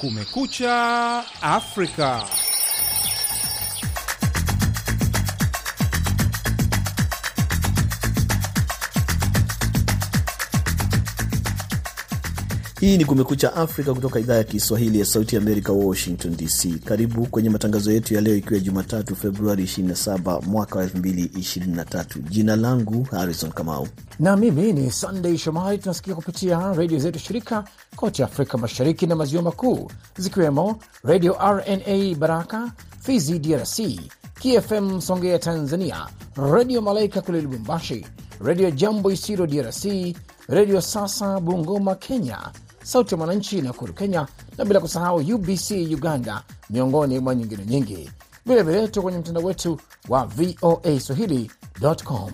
Kumekucha Afrika. Hii ni Kumekucha Afrika kutoka idhaa ya Kiswahili ya Sauti Amerika, Washington DC. Karibu kwenye matangazo yetu ya leo, ikiwa Jumatatu Februari 27 mwaka wa 2023. Jina langu Harrison Kamau na mimi ni Sunday Shomari. Tunasikia kupitia redio zetu shirika kote Afrika Mashariki na Maziwa Makuu, zikiwemo Redio RNA Baraka Fizi DRC, KFM Songea Tanzania, Redio Malaika kule Lubumbashi, Redio Jambo Isiro DRC, Redio Sasa Bungoma Kenya, Sauti ya Mwananchi Nakuru Kenya, na bila kusahau UBC Uganda, miongoni mwa nyingine nyingi. Vilevile tuko kwenye mtandao wetu wa VOA Swahili.com.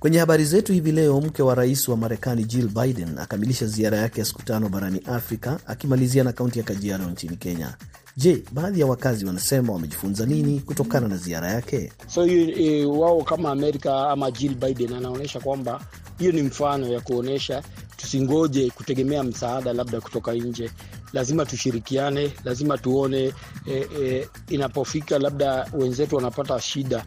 Kwenye habari zetu hivi leo, mke wa rais wa Marekani Jill Biden akamilisha ziara yake ya siku tano barani Afrika, akimalizia na kaunti ya Kajiado nchini Kenya. Je, baadhi ya wakazi wanasema wamejifunza nini kutokana na ziara yake? So e, wao kama Amerika ama Jill Biden anaonyesha kwamba hiyo ni mfano ya kuonyesha tusingoje kutegemea msaada labda kutoka nje, lazima tushirikiane, lazima tuone e, e, inapofika labda wenzetu wanapata shida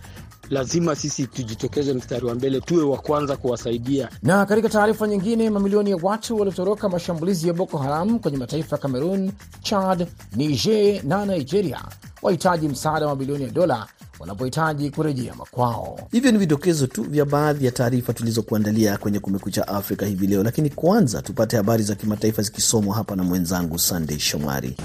lazima sisi tujitokeze mstari wa mbele, tuwe wa kwanza kuwasaidia. Na katika taarifa nyingine, mamilioni ya watu waliotoroka mashambulizi ya Boko Haram kwenye mataifa ya Kamerun, Chad, Niger na Nigeria wahitaji msaada wa mabilioni ya dola wanapohitaji kurejea makwao. Hivyo ni vidokezo tu vya baadhi ya taarifa tulizokuandalia kwenye Kumekucha Afrika hivi leo, lakini kwanza tupate habari za kimataifa zikisomwa hapa na mwenzangu Sandey Shomari.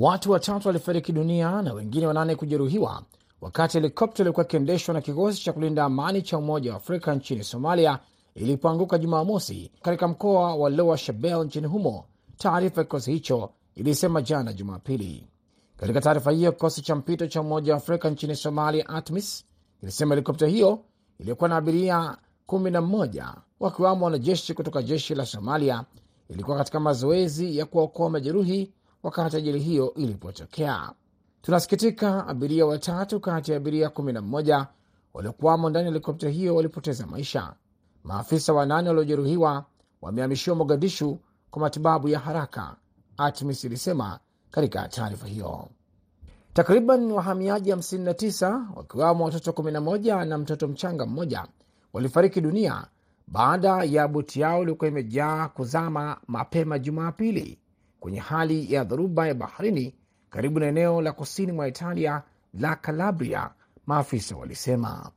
Watu watatu walifariki dunia na wengine wanane kujeruhiwa wakati helikopta iliokuwa ikiendeshwa na kikosi cha kulinda amani cha Umoja wa Afrika nchini Somalia ilipoanguka Jumamosi katika mkoa wa Lower Shabelle nchini humo, taarifa ya kikosi hicho ilisema jana Jumapili. Katika taarifa hiyo, kikosi cha mpito cha Umoja wa Afrika nchini Somalia, ATMIS, ilisema helikopta hiyo iliyokuwa na abiria kumi na mmoja wakiwamo wanajeshi kutoka jeshi la Somalia ilikuwa katika mazoezi ya kuwaokoa majeruhi wakati ajali hiyo ilipotokea. Tunasikitika, abiria watatu kati ya abiria kumi na mmoja waliokuwamo ndani ya helikopta hiyo walipoteza maisha. Maafisa wanane waliojeruhiwa wamehamishiwa Mogadishu kwa matibabu ya haraka, ATMIS ilisema katika taarifa hiyo. Takriban wahamiaji 59 wakiwamo watoto 11 na mtoto mchanga mmoja walifariki dunia baada ya boti yao iliokuwa imejaa kuzama mapema Jumapili kwenye hali ya dhoruba ya baharini karibu na eneo la kusini mwa Italia la Calabria, maafisa walisema.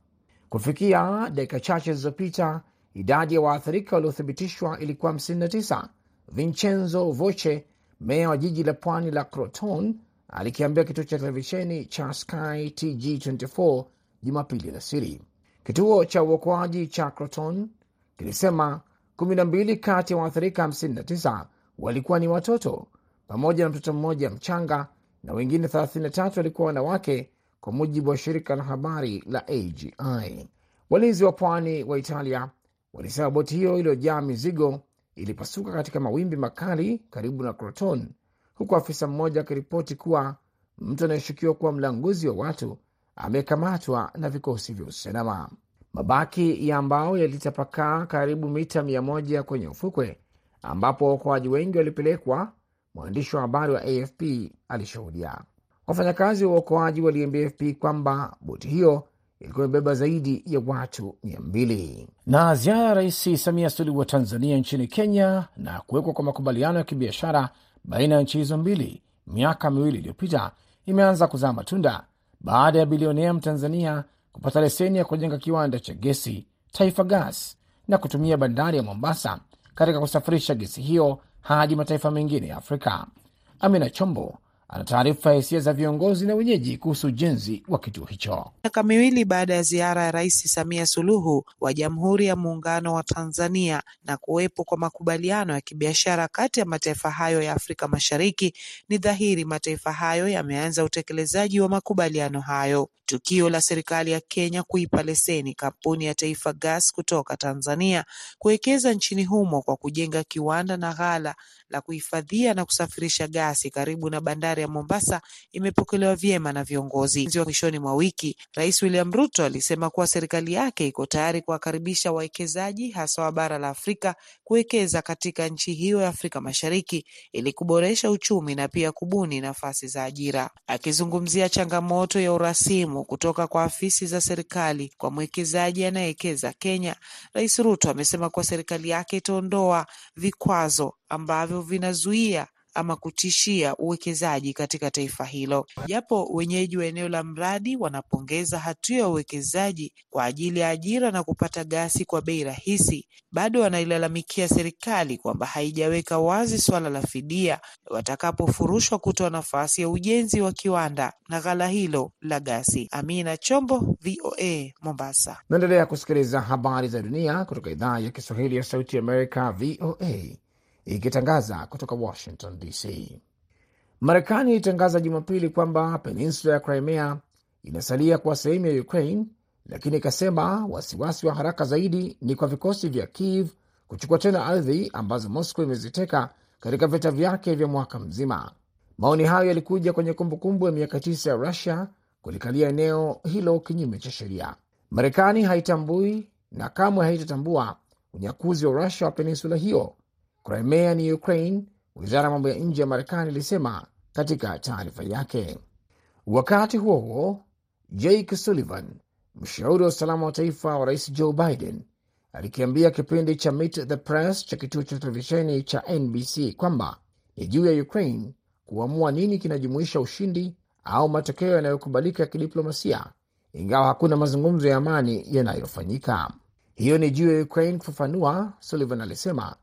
Kufikia dakika chache zilizopita, idadi ya waathirika waliothibitishwa ilikuwa 59. Vincenzo Voce, meya wa jiji la pwani la Crotone, alikiambia kituo cha televisheni cha Sky TG24 Jumapili alasiri. Kituo cha uokoaji cha Crotone kilisema 12 kati ya waathirika 59 walikuwa ni watoto pamoja na mtoto mmoja mchanga na wengine 33 walikuwa wanawake, kwa mujibu wa shirika la habari la AGI. Walinzi wa pwani wa Italia walisema boti hiyo iliyojaa mizigo ilipasuka katika mawimbi makali karibu na Croton, huku afisa mmoja akiripoti kuwa mtu anayeshukiwa kuwa mlanguzi wa watu amekamatwa na vikosi vya usalama. Mabaki ya mbao yalitapakaa karibu mita mia moja kwenye ufukwe ambapo waokoaji wengi walipelekwa. Mwandishi wa habari wa AFP alishuhudia. Wafanyakazi wa uokoaji waliambia AFP kwamba boti hiyo ilikuwa imebeba zaidi ya watu mia mbili. Na ziara ya Rais Samia Suluhu wa Tanzania nchini Kenya na kuwekwa kwa makubaliano ya kibiashara baina ya nchi hizo mbili miaka miwili iliyopita imeanza kuzaa matunda baada ya bilionea Mtanzania kupata leseni ya kujenga kiwanda cha gesi Taifa Gas na kutumia bandari ya Mombasa katika kusafirisha gesi hiyo hadi mataifa mengine ya Afrika. Amina Chombo ana taarifa ya hisia za viongozi na wenyeji kuhusu ujenzi wa kituo hicho. Miaka miwili baada ya ziara ya Rais Samia Suluhu wa Jamhuri ya Muungano wa Tanzania na kuwepo kwa makubaliano ya kibiashara kati ya mataifa hayo ya Afrika Mashariki, ni dhahiri mataifa hayo yameanza utekelezaji wa makubaliano hayo. Tukio la serikali ya Kenya kuipa leseni kampuni ya Taifa Gas kutoka Tanzania kuwekeza nchini humo kwa kujenga kiwanda na ghala la kuhifadhia na kusafirisha gasi karibu na bandari ya Mombasa imepokelewa vyema na viongozi. Mwishoni mwa wiki, Rais William Ruto alisema kuwa serikali yake iko tayari kuwakaribisha wawekezaji hasa wa bara la Afrika kuwekeza katika nchi hiyo ya Afrika Mashariki ili kuboresha uchumi na pia kubuni nafasi za ajira. Akizungumzia changamoto ya urasimu kutoka kwa afisi za serikali kwa mwekezaji anayewekeza Kenya, Rais Ruto amesema kuwa serikali yake itaondoa vikwazo ambavyo vinazuia ama kutishia uwekezaji katika taifa hilo. Japo wenyeji wa eneo la mradi wanapongeza hatua ya uwekezaji kwa ajili ya ajira na kupata gasi kwa bei rahisi, bado wanailalamikia serikali kwamba haijaweka wazi suala la fidia watakapofurushwa kutoa nafasi ya ujenzi wa kiwanda na ghala hilo la gasi. Amina Chombo, VOA, Mombasa. Naendelea kusikiliza habari za dunia kutoka idhaa ya Kiswahili ya Sauti ya Amerika, VOA ikitangaza kutoka Washington DC. Marekani ilitangaza Jumapili kwamba peninsula ya Crimea inasalia kuwa sehemu ya Ukraine, lakini ikasema wasiwasi wa haraka zaidi ni kwa vikosi vya Kiev kuchukua tena ardhi ambazo Moscow imeziteka katika vita vyake vya mwaka mzima. Maoni hayo yalikuja kwenye kumbukumbu ya miaka tisa ya Rusia kulikalia eneo hilo kinyume cha sheria. Marekani haitambui na kamwe haitatambua unyakuzi wa Rusia wa peninsula hiyo. Crimea ni Ukraine, wizara ya mambo ya nje ya Marekani ilisema katika taarifa yake. Wakati huo huo, Jake Sullivan, mshauri wa usalama wa taifa wa rais Joe Biden, alikiambia kipindi cha Meet the Press cha kituo cha televisheni cha NBC kwamba ni juu ya Ukraine kuamua nini kinajumuisha ushindi au matokeo yanayokubalika ya kidiplomasia, ingawa hakuna mazungumzo ya amani yanayofanyika. Hiyo ni juu ya Ukraine kufafanua, Sullivan alisema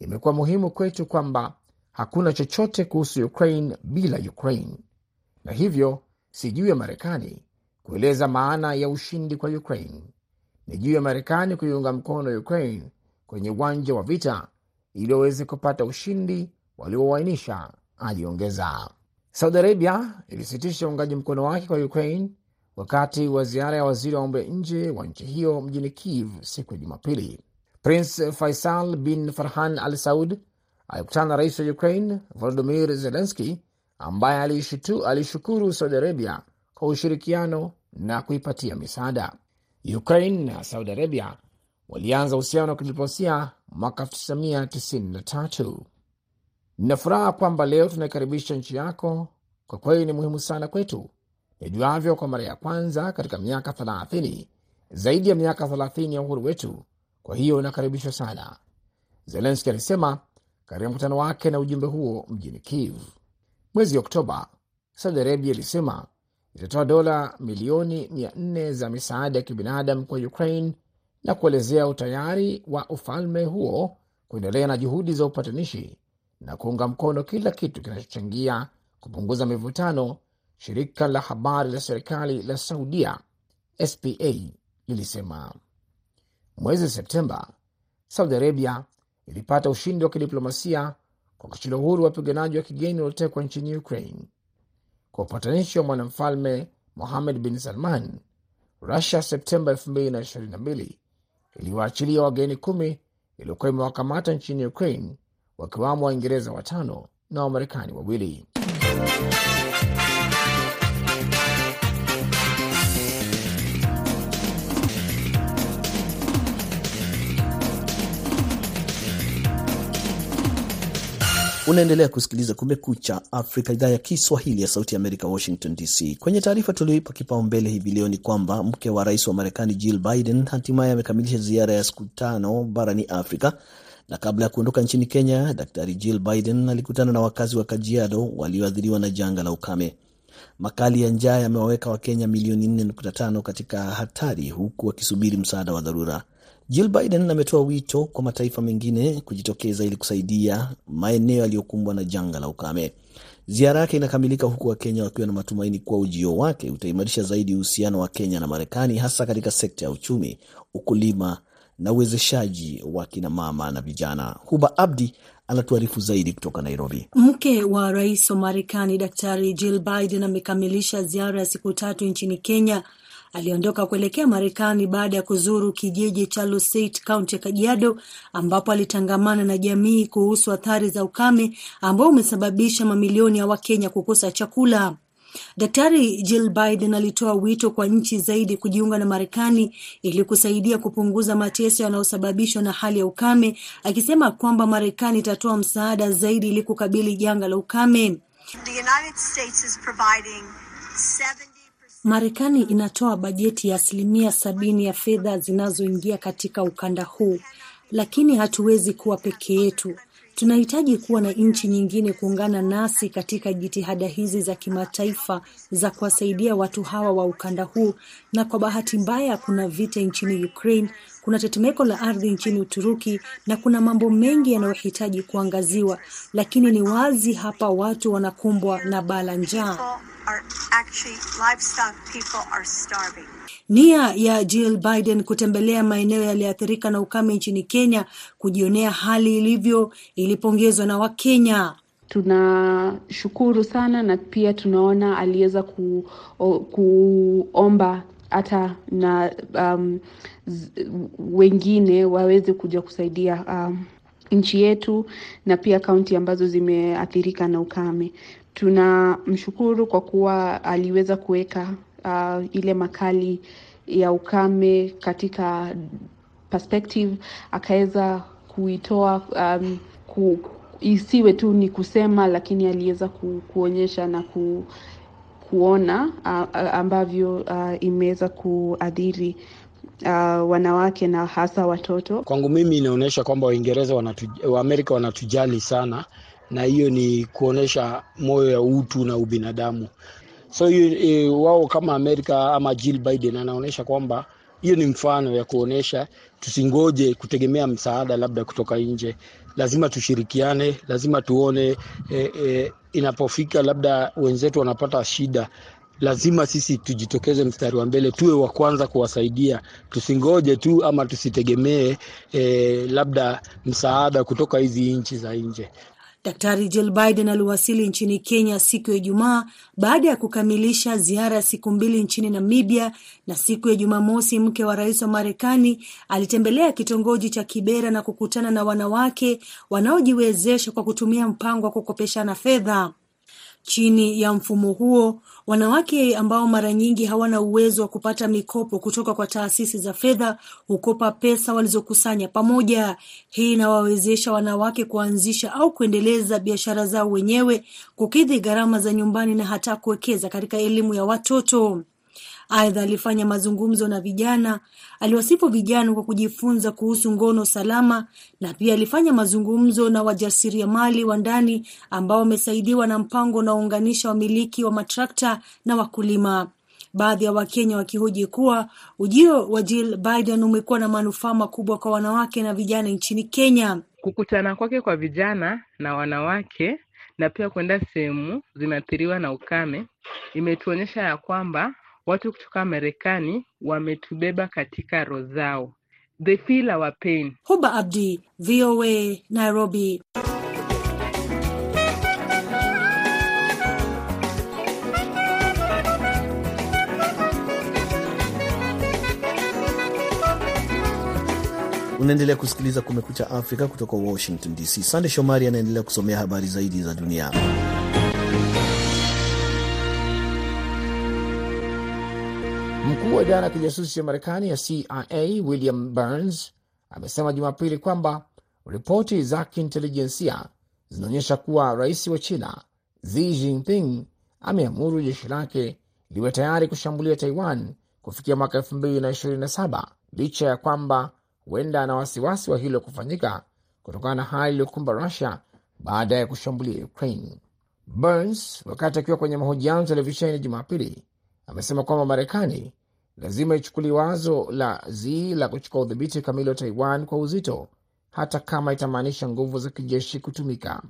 imekuwa muhimu kwetu kwamba hakuna chochote kuhusu Ukraine bila Ukraine, na hivyo si juu ya Marekani kueleza maana ya ushindi kwa Ukraine. Ni juu ya Marekani kuiunga mkono Ukraine kwenye uwanja wa vita ili waweze kupata ushindi waliowainisha aliongeza. Saudi Arabia ilisitisha uungaji mkono wake kwa Ukraine wakati wa ziara ya waziri wa mambo ya nje wa nchi hiyo mjini Kiev siku ya Jumapili. Prince Faisal bin Farhan al Saud alikutana na rais wa Ukraine Volodimir Zelenski ambaye alishukuru Saudi Arabia kwa ushirikiano na kuipatia misaada. Ukraine na Saudi Arabia walianza uhusiano wa kidiplomasia mwaka 1993. Nina furaha kwamba leo tunaikaribisha nchi yako. Kwa kweli ni muhimu sana kwetu, nijuavyo, kwa mara ya kwanza katika miaka 30, zaidi ya miaka 30 ya uhuru wetu. Kwa hiyo inakaribishwa sana, Zelenski alisema katika mkutano wake na ujumbe huo mjini Kiev. Mwezi Oktoba, Saudi Arabia ilisema itatoa dola milioni 400 za misaada ya kibinadamu kwa Ukraine na kuelezea utayari wa ufalme huo kuendelea na juhudi za upatanishi na kuunga mkono kila kitu kinachochangia kupunguza mivutano. Shirika la habari la serikali la Saudia SPA lilisema mwezi Septemba, Saudi Arabia ilipata ushindi wa kidiplomasia kwa kuachilia uhuru wapiganaji wa kigeni waliotekwa nchini Ukraine. Kwa upatanishi wa mwanamfalme Mohammed bin Salman, Rusia Septemba 2022 iliwaachilia wageni kumi iliyokuwa imewakamata nchini Ukraine, wakiwamo Waingereza watano na Wamarekani wawili. Unaendelea kusikiliza Kumekucha Afrika, idhaa ya Kiswahili ya Sauti ya Amerika, Washington DC. Kwenye taarifa tulioipa kipaumbele hivi leo ni kwamba mke wa rais wa Marekani Jill Biden hatimaye amekamilisha ziara ya siku tano barani Afrika, na kabla ya kuondoka nchini Kenya, Daktari Jill Biden alikutana na wakazi wa Kajiado walioathiriwa na janga la ukame. Makali ya njaa yamewaweka Wakenya milioni 4.5 katika hatari, huku wakisubiri msaada wa dharura. Jill Biden ametoa wito kwa mataifa mengine kujitokeza ili kusaidia maeneo yaliyokumbwa na janga la ukame. Ziara yake inakamilika huku Wakenya wakiwa na matumaini kuwa ujio wake utaimarisha zaidi uhusiano wa Kenya na Marekani, hasa katika sekta ya uchumi, ukulima na uwezeshaji wa kinamama na vijana. Huba Abdi anatuarifu zaidi kutoka Nairobi. Mke wa rais wa Marekani Daktari Jill Biden amekamilisha ziara ya siku tatu nchini Kenya. Aliondoka kuelekea Marekani baada ya kuzuru kijiji cha Luseit, kaunti ya Kajiado, ambapo alitangamana na jamii kuhusu athari za ukame ambao umesababisha mamilioni ya Wakenya kukosa chakula. Daktari Jill Biden alitoa wito kwa nchi zaidi kujiunga na Marekani ili kusaidia kupunguza mateso yanayosababishwa na hali ya ukame, akisema kwamba Marekani itatoa msaada zaidi ili kukabili janga la ukame. Marekani inatoa bajeti ya asilimia sabini ya fedha zinazoingia katika ukanda huu, lakini hatuwezi kuwa peke yetu. Tunahitaji kuwa na nchi nyingine kuungana nasi katika jitihada hizi za kimataifa za kuwasaidia watu hawa wa ukanda huu. Na kwa bahati mbaya, kuna vita nchini Ukraine, kuna tetemeko la ardhi nchini Uturuki na kuna mambo mengi yanayohitaji kuangaziwa, lakini ni wazi hapa watu wanakumbwa na baa njaa. Nia ya Jill Biden kutembelea maeneo yaliyoathirika na ukame nchini Kenya kujionea hali ilivyo ilipongezwa na Wakenya. Tunashukuru sana na pia tunaona aliweza ku, o, kuomba hata na um, z, wengine waweze kuja kusaidia um, nchi yetu na pia kaunti ambazo zimeathirika na ukame. Tunamshukuru kwa kuwa aliweza kuweka uh, ile makali ya ukame katika perspective, akaweza kuitoa um, ku, isiwe tu ni kusema, lakini aliweza ku, kuonyesha na ku, kuona uh, ambavyo uh, imeweza kuadhiri uh, wanawake na hasa watoto. Kwangu mimi inaonyesha kwamba Waingereza wanatu, Waamerika wanatujali sana, na hiyo ni kuonyesha moyo ya utu na ubinadamu. So e, wao kama Amerika ama Jill Biden anaonyesha kwamba hiyo ni mfano ya kuonyesha tusingoje kutegemea msaada labda kutoka nje, lazima tushirikiane, lazima tuone e, e, inapofika labda wenzetu wanapata shida, lazima sisi tujitokeze mstari wa mbele, tuwe wa kwanza kuwasaidia, tusingoje tu ama tusitegemee eh, labda msaada kutoka hizi nchi za nje. Daktari Jill Biden aliwasili nchini Kenya siku ya Ijumaa baada ya kukamilisha ziara ya siku mbili nchini Namibia, na siku ya Jumamosi mke wa rais wa Marekani alitembelea kitongoji cha Kibera na kukutana na wanawake wanaojiwezesha kwa kutumia mpango wa kukopeshana fedha. Chini ya mfumo huo, wanawake ambao mara nyingi hawana uwezo wa kupata mikopo kutoka kwa taasisi za fedha hukopa pesa walizokusanya pamoja. Hii inawawezesha wanawake kuanzisha au kuendeleza biashara zao wenyewe, kukidhi gharama za nyumbani na hata kuwekeza katika elimu ya watoto. Aidha, alifanya mazungumzo na vijana. Aliwasifu vijana kwa kujifunza kuhusu ngono salama, na pia alifanya mazungumzo na wajasiriamali wa ndani ambao wamesaidiwa na mpango unaounganisha wamiliki wa matrakta na wakulima. Baadhi ya Wakenya wakihoji kuwa ujio wa Jill Biden umekuwa na manufaa makubwa kwa wanawake na vijana nchini Kenya. Kukutana kwake kwa vijana na wanawake na pia kwenda sehemu zimeathiriwa na ukame imetuonyesha ya kwamba watu kutoka Marekani wametubeba katika roho zao. They feel our pain. Huba Abdi, VOA, Nairobi. Unaendelea kusikiliza Kumekucha Afrika kutoka Washington DC. Sande Shomari anaendelea kusomea habari zaidi za dunia. Mkuu wa idara ya kijasusi ya Marekani ya CIA William Burns amesema Jumapili kwamba ripoti za kiintelijensia zinaonyesha kuwa rais wa China Xi Jinping ameamuru jeshi lake liwe tayari kushambulia Taiwan kufikia mwaka 2027 licha ya kwamba huenda ana wasiwasi wa hilo kufanyika kutokana na hali iliyokumba Rusia baada ya kushambulia Ukraine. Burns wakati akiwa kwenye mahojiano televisheni Jumapili amesema kwamba Marekani lazima ichukulie wazo la Z la kuchukua udhibiti kamili wa Taiwan kwa uzito, hata kama itamaanisha nguvu za kijeshi kutumika.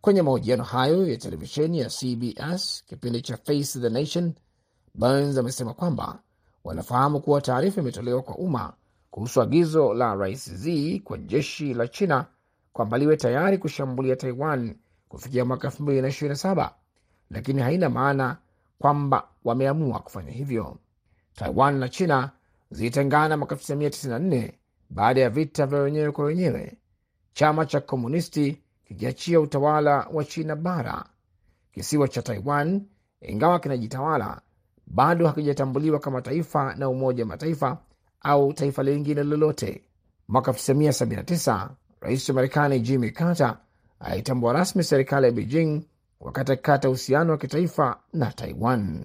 Kwenye mahojiano hayo ya televisheni ya CBS kipindi cha Face the Nation, Burns amesema kwamba wanafahamu kuwa taarifa imetolewa kwa umma kuhusu agizo la Rais Z kwa jeshi la China kwamba liwe tayari kushambulia Taiwan kufikia mwaka 2027 lakini haina maana kwamba wameamua kufanya hivyo. Taiwan na China zilitengana mwaka 1994 baada ya vita vya wenyewe kwa wenyewe, chama cha komunisti kikiachia utawala wa China bara. Kisiwa cha Taiwan, ingawa kinajitawala, bado hakijatambuliwa kama taifa na Umoja wa Mataifa au taifa lingine lolote. Mwaka 1979 rais wa Marekani Jimmy Carter alitambua rasmi serikali ya Beijing wakati akikata uhusiano wa kitaifa na Taiwan.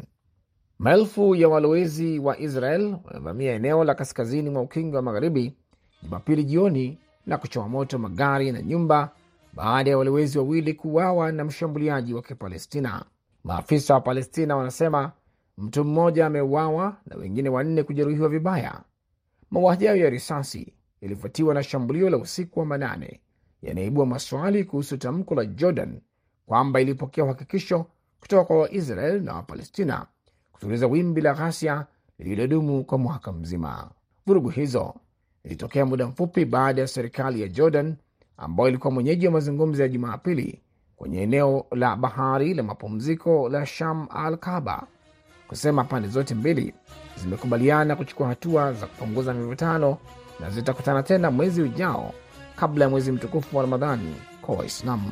Maelfu ya walowezi wa Israel wamevamia eneo la kaskazini mwa ukingo wa magharibi Jumapili jioni na kuchoma moto magari na nyumba baada ya walowezi wawili kuuawa na mshambuliaji wa Kipalestina. Maafisa wa Palestina wanasema mtu mmoja ameuawa na wengine wanne kujeruhiwa vibaya. Mauaji hayo ya risasi yalifuatiwa na shambulio la usiku wa manane yanaibua maswali kuhusu tamko la Jordan kwamba ilipokea uhakikisho kutoka kwa Waisrael na Wapalestina kutuliza wimbi la ghasia lililodumu kwa mwaka mzima. Vurugu hizo zilitokea muda mfupi baada ya serikali ya Jordan ambayo ilikuwa mwenyeji wa mazungumzo ya Jumapili kwenye eneo la bahari la mapumziko la Sham al Kaba kusema pande zote mbili zimekubaliana kuchukua hatua za kupunguza mivutano na zitakutana tena mwezi ujao kabla ya mwezi mtukufu wa Ramadhani kwa Waislamu.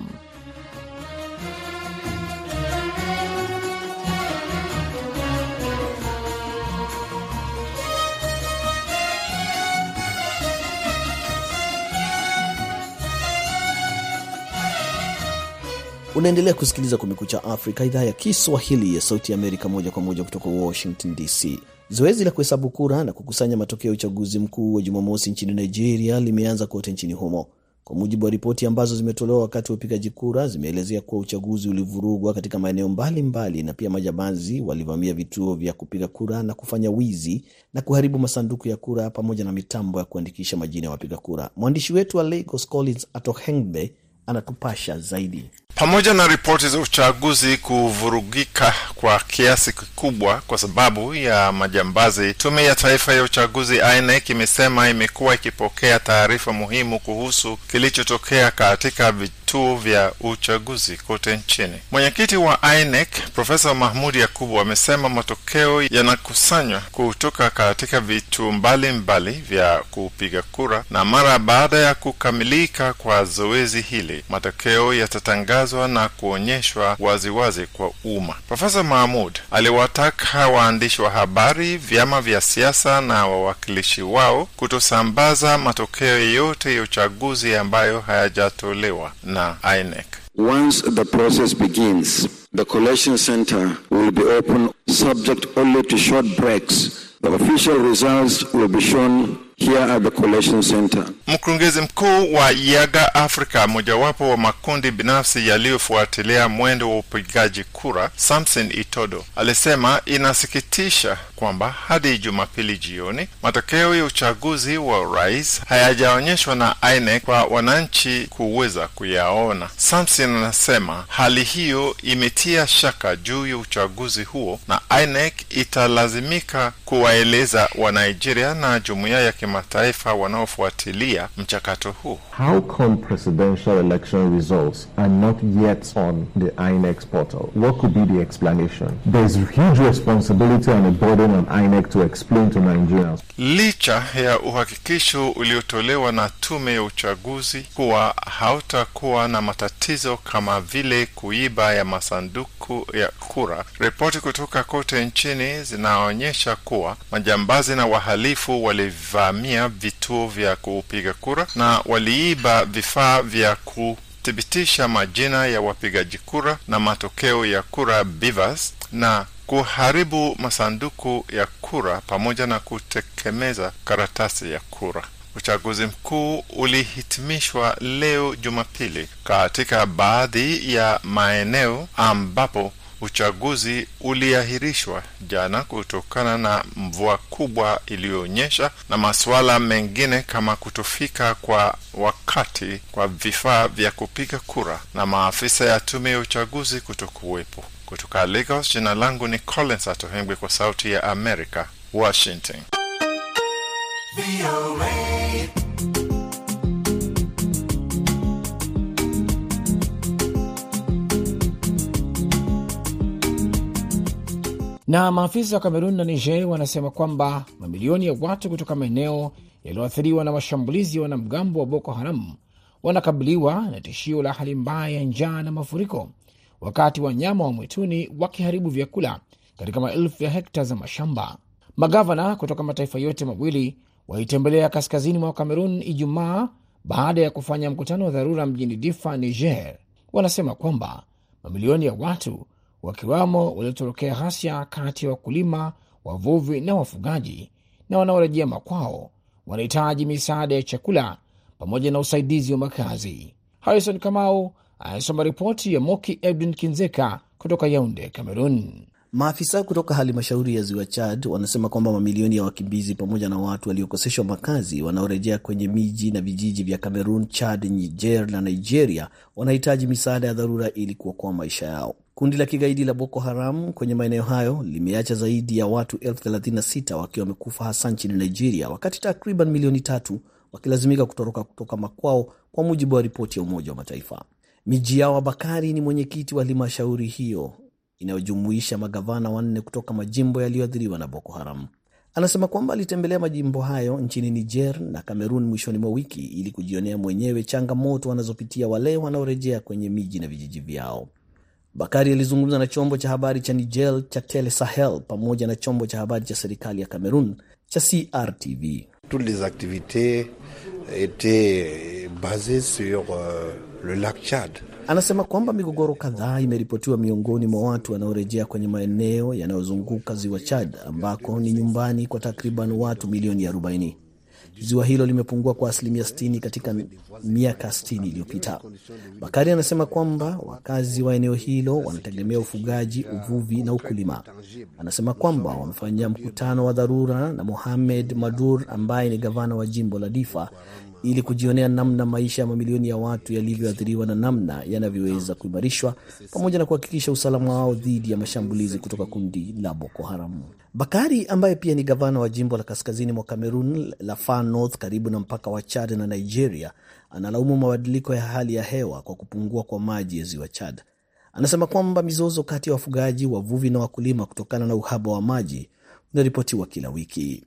Unaendelea kusikiliza Kumekucha Afrika, idhaa ya Kiswahili ya Sauti Amerika, moja kwa moja kutoka Washington DC. Zoezi la kuhesabu kura na kukusanya matokeo ya uchaguzi mkuu wa Jumamosi nchini Nigeria limeanza kote nchini humo. Kwa mujibu wa ripoti ambazo zimetolewa wakati wa upigaji kura, zimeelezea kuwa uchaguzi ulivurugwa katika maeneo mbalimbali na pia majambazi walivamia vituo vya kupiga kura na kufanya wizi na kuharibu masanduku ya kura pamoja na mitambo ya kuandikisha majina ya wapiga kura. Mwandishi wetu wa Lagos Collins Atohengbe anatupasha zaidi. Pamoja na ripoti za uchaguzi kuvurugika kwa kiasi kikubwa kwa sababu ya majambazi, Tume ya Taifa ya Uchaguzi INEC imesema imekuwa ikipokea taarifa muhimu kuhusu kilichotokea katika vituo vya uchaguzi kote nchini. Mwenyekiti wa INEC Profesa Mahmud Yakubu amesema matokeo yanakusanywa kutoka katika vituo mbalimbali vya kupiga kura, na mara baada ya kukamilika kwa zoezi hili matokeo yatatangazwa na kuonyeshwa waziwazi kwa umma. Profesa Mahmud aliwataka waandishi wa habari, vyama vya siasa na wawakilishi wao kutosambaza matokeo yote ya uchaguzi ambayo hayajatolewa na INEC. Once the process begins, the collation center will be open subject only to short breaks. The official results will be shown here at the collection center. Mkurugenzi mkuu wa Yaga Africa, mojawapo wa makundi binafsi yaliyofuatilia mwendo wa upigaji kura, Samson Itodo alisema inasikitisha kwamba hadi Jumapili jioni matokeo ya uchaguzi wa rais hayajaonyeshwa na INEC kwa wananchi kuweza kuyaona. Samson anasema hali hiyo imetia shaka juu ya uchaguzi huo na INEC italazimika kuwaeleza Wanigeria na jumuiya ya kimataifa wanaofuatilia mchakato huu. How come presidential election results are not yet on the INEC portal? What could be the explanation? There's huge responsibility and a burden on INEC to explain to Nigerians. Licha ya uhakikisho uliotolewa na tume ya uchaguzi kuwa hautakuwa na matatizo kama vile kuiba ya masanduku ya kura, ripoti kutoka kote nchini zinaonyesha kuwa majambazi na wahalifu walivamia vituo vya kupiga kura na waliiba vifaa vya kuthibitisha majina ya wapigaji kura na matokeo ya kura Bivas na kuharibu masanduku ya kura pamoja na kutekemeza karatasi ya kura. Uchaguzi mkuu ulihitimishwa leo Jumapili katika baadhi ya maeneo ambapo uchaguzi uliahirishwa jana kutokana na mvua kubwa iliyoonyesha na masuala mengine kama kutofika kwa wakati kwa vifaa vya kupiga kura na maafisa ya tume ya uchaguzi kutokuwepo. Kutoka Lagos, jina langu ni Collins Atohengwe kwa Sauti ya Amerika, Washington. Na maafisa wa Kamerun na Niger wanasema kwamba mamilioni ya watu kutoka maeneo yaliyoathiriwa na mashambulizi ya wanamgambo wa Boko Haram wanakabiliwa na tishio la hali mbaya ya njaa na mafuriko, wakati wanyama wa mwituni wakiharibu vyakula katika maelfu ya hekta za mashamba. Magavana kutoka mataifa yote mawili walitembelea kaskazini mwa Kamerun Ijumaa baada ya kufanya mkutano wa dharura mjini Difa, Niger. Wanasema kwamba mamilioni ya watu wakiwamo waliotorokea ghasia kati ya wakulima, wavuvi na wafugaji na wanaorejea makwao wanahitaji misaada ya chakula pamoja na usaidizi wa makazi. Harrison Kamau anasoma ripoti ya Moki Edwin Kinzeka kutoka Yaunde, Cameroon. Maafisa kutoka halmashauri ya ziwa Chad wanasema kwamba mamilioni ya wakimbizi pamoja na watu waliokoseshwa makazi wanaorejea kwenye miji na vijiji vya Cameroon, Chad, Niger na Nigeria wanahitaji misaada ya dharura ili kuokoa maisha yao. Kundi la kigaidi la Boko Haram kwenye maeneo hayo limeacha zaidi ya watu elfu 36 wakiwa wamekufa hasa nchini Nigeria, wakati takriban milioni tatu wakilazimika kutoroka kutoka makwao, kwa mujibu wa ripoti ya Umoja wa Mataifa. Mijiawa Bakari ni mwenyekiti wa halmashauri hiyo inayojumuisha magavana wanne kutoka majimbo yaliyoathiriwa na Boko Haram. Anasema kwamba alitembelea majimbo hayo nchini Niger na Kamerun mwishoni mwa wiki ili kujionea mwenyewe changamoto wanazopitia wale wanaorejea kwenye miji na vijiji vyao. Bakari alizungumza na chombo cha habari cha Niger cha Tele Sahel pamoja na chombo cha habari cha serikali ya Cameroon cha CRTV. Toutes les activités étaient basées sur euh, le lac Chad. Anasema kwamba migogoro kadhaa imeripotiwa miongoni mwa watu wanaorejea kwenye maeneo yanayozunguka ziwa Chad ambako ni nyumbani kwa takriban watu milioni 40. Ziwa hilo limepungua kwa asilimia 60 katika miaka 60 iliyopita. Bakari anasema kwamba wakazi wa eneo hilo wanategemea ufugaji, uvuvi na ukulima. Anasema kwamba wamefanya mkutano wa dharura na Mohamed Madur ambaye ni gavana wa jimbo la Difa ili kujionea namna maisha ya mamilioni ya watu yalivyoathiriwa na namna yanavyoweza kuimarishwa pamoja na kuhakikisha usalama wao dhidi ya mashambulizi kutoka kundi la Boko Haram. Bakari ambaye pia ni gavana wa jimbo la kaskazini mwa Cameroon la Far North karibu na mpaka wa Chad na Nigeria analaumu mabadiliko ya hali ya hewa kwa kupungua kwa maji ya ziwa Chad. Anasema kwamba mizozo kati ya wafugaji, wavuvi na wakulima kutokana na uhaba wa maji unaripotiwa kila wiki.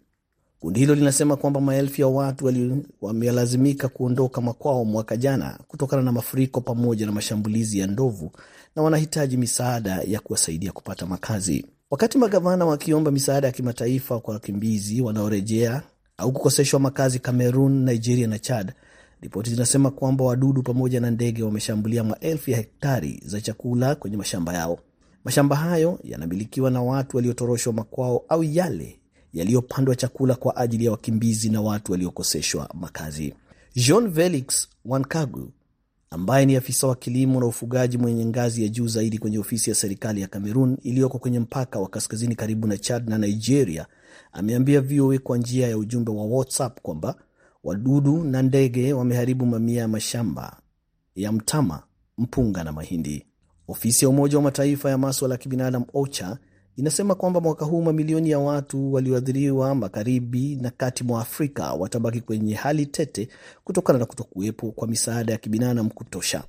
Kundi hilo linasema kwamba maelfu ya watu wamelazimika kuondoka makwao mwaka jana kutokana na mafuriko pamoja na mashambulizi ya ndovu na wanahitaji misaada ya kuwasaidia kupata makazi. Wakati magavana wakiomba misaada ya kimataifa kwa wakimbizi wanaorejea au kukoseshwa makazi Cameroon, Nigeria na Chad, ripoti zinasema kwamba wadudu pamoja na ndege wameshambulia maelfu ya hektari za chakula kwenye mashamba yao. Mashamba hayo yanamilikiwa na watu waliotoroshwa makwao au yale yaliyopandwa chakula kwa ajili ya wakimbizi na watu waliokoseshwa makazi. Jean Felix Wankagu ambaye ni afisa wa kilimo na ufugaji mwenye ngazi ya juu zaidi kwenye ofisi ya serikali ya Cameroon iliyoko kwenye mpaka wa kaskazini karibu na Chad na Nigeria ameambia VOA kwa njia ya ujumbe wa WhatsApp kwamba wadudu na ndege wameharibu mamia ya mashamba ya mtama, mpunga na mahindi. Ofisi ya Umoja wa Mataifa ya maswala ya kibinadamu OCHA inasema kwamba mwaka huu mamilioni ya watu walioathiriwa magharibi na kati mwa Afrika watabaki kwenye hali tete kutokana na kutokuwepo kwa misaada ya kibinadamu kutosha.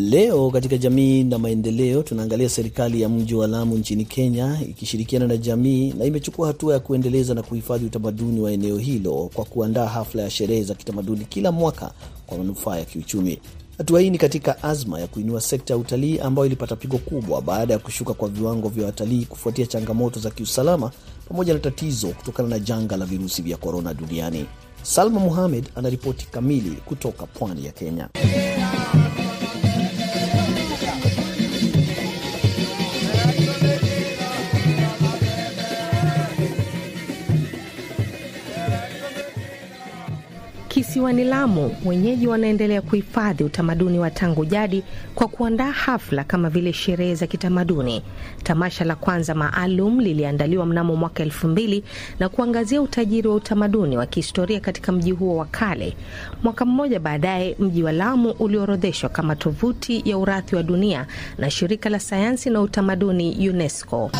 Leo katika jamii na maendeleo, tunaangalia serikali ya mji wa Lamu nchini Kenya ikishirikiana na jamii na imechukua hatua ya kuendeleza na kuhifadhi utamaduni wa eneo hilo kwa kuandaa hafla ya sherehe za kitamaduni kila mwaka kwa manufaa ya kiuchumi. Hatua hii ni katika azma ya kuinua sekta ya utalii ambayo ilipata pigo kubwa baada ya kushuka kwa viwango vya watalii kufuatia changamoto za kiusalama pamoja na tatizo kutokana na janga la virusi vya korona duniani. Salma Muhamed anaripoti kamili kutoka pwani ya Kenya. Kisiwani Lamu, wenyeji wanaendelea kuhifadhi utamaduni wa tangu jadi kwa kuandaa hafla kama vile sherehe za kitamaduni. Tamasha la kwanza maalum liliandaliwa mnamo mwaka elfu mbili na kuangazia utajiri wa utamaduni wa kihistoria katika mji huo wa kale. Mwaka mmoja baadaye, mji wa Lamu uliorodheshwa kama tovuti ya urathi wa dunia na shirika la sayansi na utamaduni UNESCO.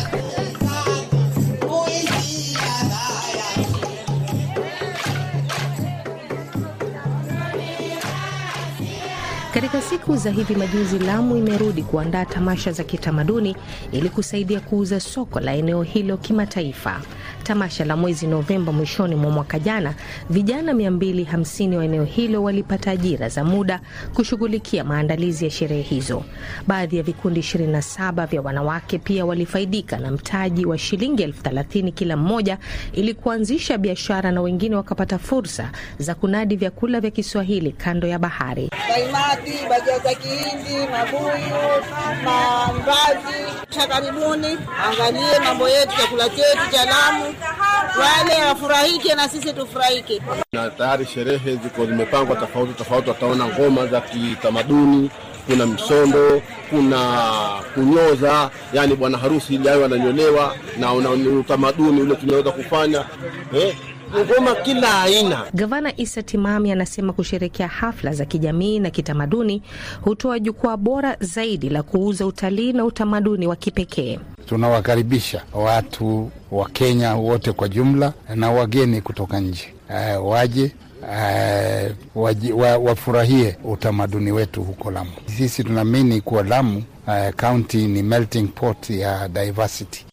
Katika siku za hivi majuzi, Lamu imerudi kuandaa tamasha za kitamaduni ili kusaidia kuuza soko la eneo hilo kimataifa. Tamasha la mwezi Novemba mwishoni mwa mwaka jana, vijana 250 wa eneo hilo walipata ajira za muda kushughulikia maandalizi ya sherehe hizo. Baadhi ya vikundi 27 vya wanawake pia walifaidika na mtaji wa shilingi elfu thelathini kila mmoja ili kuanzisha biashara, na wengine wakapata fursa za kunadi vyakula vya Kiswahili kando ya bahari. Kaimati, bajia za Kihindi, mabuyu, mambazi. Karibuni, angalie mambo yetu, chakula chetu cha Lamu, wale wafurahike na sisi tufurahike. Na tayari sherehe ziko zimepangwa tofauti tofauti, wataona ngoma za kitamaduni, kuna msondo, kuna kunyoza, yani bwana harusi awe ananyolewa na utamaduni ule tunaweza kufanya eh, ngoma kila aina. Gavana Isa Timami anasema kusherekea hafla za kijamii na kitamaduni hutoa jukwaa bora zaidi la kuuza utalii na utamaduni wa kipekee. Tunawakaribisha watu wa Kenya wote kwa jumla na wageni kutoka nje uh, waje uh, wafurahie wa utamaduni wetu huko Lamu. Sisi tunaamini kuwa Lamu kaunti uh, ni melting pot ya diversity.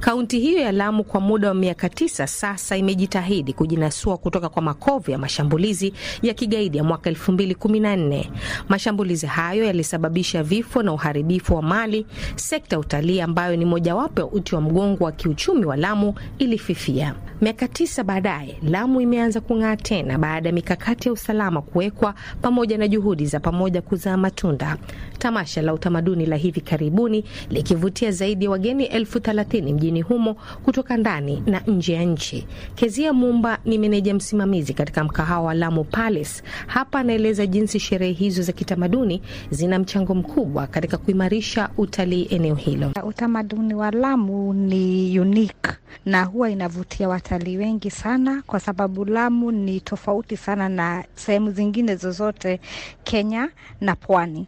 Kaunti hiyo ya Lamu kwa muda wa miaka tisa sasa imejitahidi kujinasua kutoka kwa makovu ya mashambulizi ya kigaidi ya mwaka 2014. Mashambulizi hayo yalisababisha vifo na uharibifu wa mali. Sekta ya utalii ambayo ni mojawapo ya uti wa mgongo wa kiuchumi wa Lamu ilififia. Miaka tisa baadaye, Lamu imeanza kung'aa tena baada ya mikakati ya usalama kuwekwa pamoja na juhudi za pamoja kuzaa matunda. Tamasha la utamaduni la hivi karibuni likivutia zaidi ya wageni elfu thelathini mjini humo kutoka ndani na nje ya nchi. Kezia Mumba ni meneja msimamizi katika mkahawa wa Lamu Palace. Hapa anaeleza jinsi sherehe hizo za kitamaduni zina mchango mkubwa katika kuimarisha utalii eneo hilo. Utamaduni wa Lamu ni unique na huwa inavutia watalii wengi sana, kwa sababu Lamu ni tofauti sana na sehemu zingine zozote Kenya na pwani.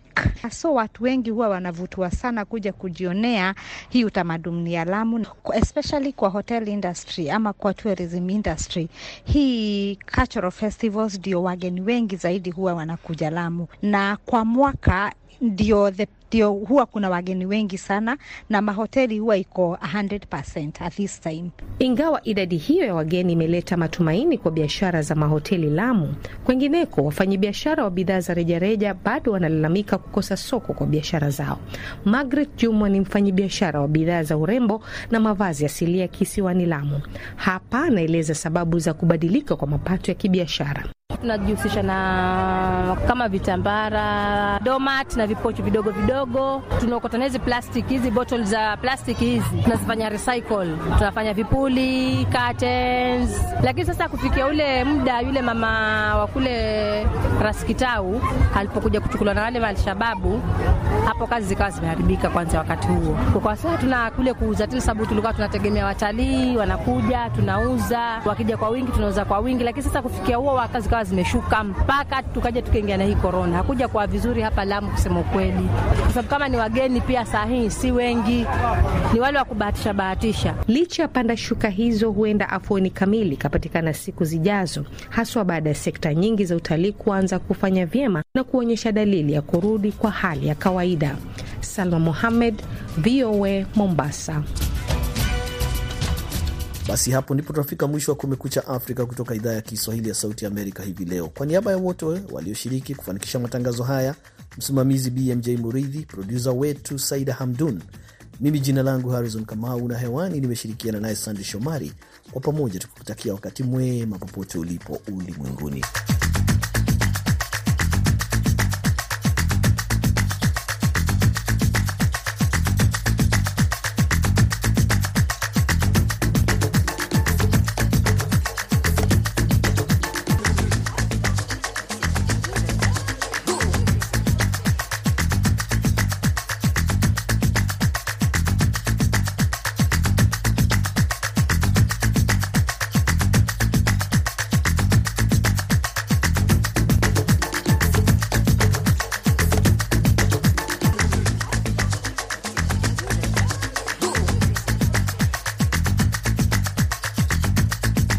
So watu wengi huwa wanavutiwa sana kuja kujionea hii utamaduni ya Lamu, especially kwa hotel industry ama kwa tourism industry. Hii cultural festivals ndio wageni wengi zaidi huwa wanakuja Lamu, na kwa mwaka ndio ndio huwa kuna wageni wengi sana na mahoteli huwa iko 100% at this time. Ingawa idadi hiyo ya wageni imeleta matumaini kwa biashara za mahoteli Lamu, kwengineko wafanyabiashara wa bidhaa za rejareja bado wanalalamika kukosa soko kwa biashara zao. Margaret Jumwa ni mfanyabiashara wa bidhaa za urembo na mavazi asilia kisiwani Lamu. Hapa anaeleza sababu za kubadilika kwa mapato ya kibiashara. Tunajihusisha na kama vitambara, domat na vipochi vidogo vidogo. Tunaokota na hizi plastic, hizi bottle za plastic hizi tunazifanya recycle, tunafanya vipuli, curtains. Lakini sasa kufikia ule muda, yule mama wa kule Raskitau alipokuja kuchukuliwa na wale Alshababu, hapo kazi zikawa zimeharibika kwanza wakati huo. Kwa sasa tuna kule kuuza tu, sababu tulikuwa tunategemea watalii wanakuja, tunauza, wakija kwa wingi tunauza kwa wingi, lakini sasa kufikia huo wakazi zikawa zimeshuka mpaka tukaja tukaingia na hii korona. Hakuja kwa vizuri hapa Lamu kusema ukweli, kwa sababu kama ni wageni pia saa hii si wengi, ni wale wa kubahatisha bahatisha. Licha ya panda shuka hizo, huenda afueni kamili ikapatikana siku zijazo, haswa baada ya sekta nyingi za utalii kuanza kufanya vyema na kuonyesha dalili ya kurudi kwa hali ya kawaida. Salma Mohamed, VOA Mombasa. Basi hapo ndipo tunafika mwisho wa Kumekucha Afrika kutoka idhaa ya Kiswahili ya Sauti Amerika hivi leo. Kwa niaba ya wote walioshiriki kufanikisha matangazo haya, msimamizi BMJ Muridhi, produsa wetu Saida Hamdun, mimi jina langu Harrison Kamau na hewani nimeshirikiana naye Sandi Shomari, kwa pamoja tukikutakia wakati mwema popote ulipo ulimwenguni.